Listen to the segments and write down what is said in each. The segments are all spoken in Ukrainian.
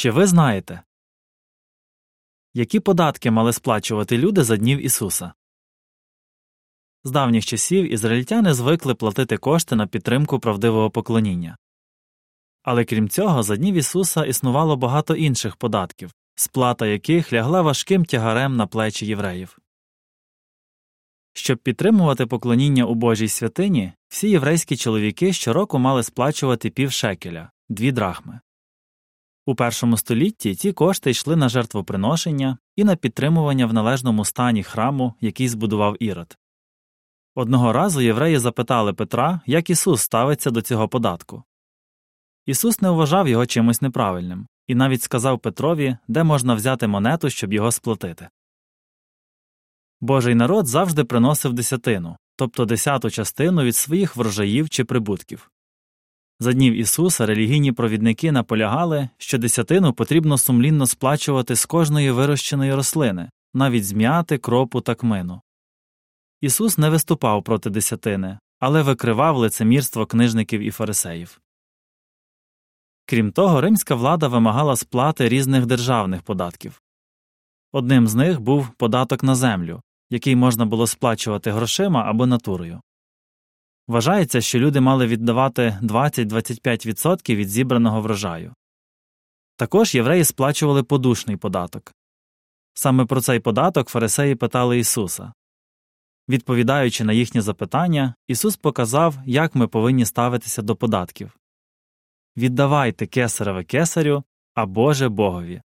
Чи ви знаєте, які податки мали сплачувати люди за днів Ісуса? З давніх часів ізраїльтяни звикли платити кошти на підтримку правдивого поклоніння. Але крім цього, за днів Ісуса існувало багато інших податків, сплата яких лягла важким тягарем на плечі євреїв. Щоб підтримувати поклоніння у Божій святині, всі єврейські чоловіки щороку мали сплачувати пів шекеля дві драхми. У першому столітті ці кошти йшли на жертвоприношення і на підтримування в належному стані храму, який збудував Ірод. Одного разу євреї запитали Петра, як Ісус ставиться до цього податку. Ісус не вважав його чимось неправильним і навіть сказав Петрові, де можна взяти монету, щоб його сплатити. Божий народ завжди приносив десятину, тобто десяту частину від своїх врожаїв чи прибутків. За днів Ісуса релігійні провідники наполягали, що десятину потрібно сумлінно сплачувати з кожної вирощеної рослини, навіть з м'яти, кропу та кмину. Ісус не виступав проти десятини, але викривав лицемірство книжників і фарисеїв. Крім того, римська влада вимагала сплати різних державних податків. Одним з них був податок на землю, який можна було сплачувати грошима або натурою. Вважається, що люди мали віддавати 20-25% від зібраного врожаю. Також євреї сплачували подушний податок. Саме про цей податок фарисеї питали Ісуса. Відповідаючи на їхнє запитання, Ісус показав, як ми повинні ставитися до податків Віддавайте кесареве кесарю, а Боже Богові.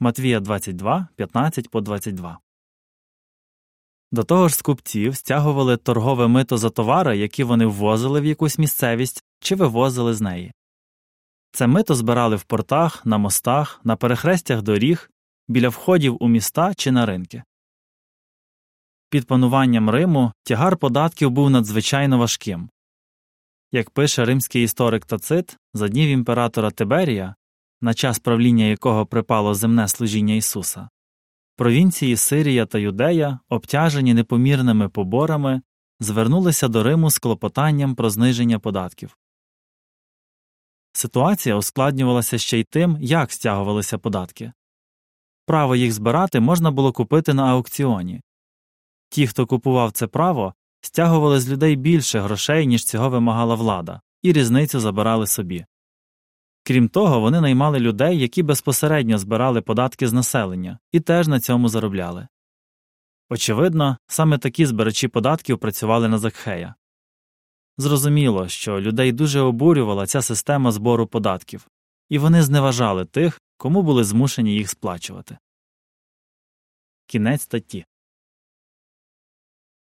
Матвія 22, 15 по 22 до того ж з купців стягували торгове мито за товари, які вони ввозили в якусь місцевість чи вивозили з неї. Це мито збирали в портах, на мостах, на перехрестях доріг, біля входів у міста чи на ринки. Під пануванням Риму тягар податків був надзвичайно важким. Як пише римський історик Тацит, за днів імператора Тиберія, на час правління якого припало земне служіння Ісуса, Провінції Сирія та Юдея, обтяжені непомірними поборами, звернулися до Риму з клопотанням про зниження податків. Ситуація ускладнювалася ще й тим, як стягувалися податки. Право їх збирати можна було купити на аукціоні. Ті, хто купував це право, стягували з людей більше грошей, ніж цього вимагала влада, і різницю забирали собі. Крім того, вони наймали людей, які безпосередньо збирали податки з населення, і теж на цьому заробляли. Очевидно, саме такі збирачі податків працювали на Закхея. Зрозуміло, що людей дуже обурювала ця система збору податків, і вони зневажали тих, кому були змушені їх сплачувати. Кінець статті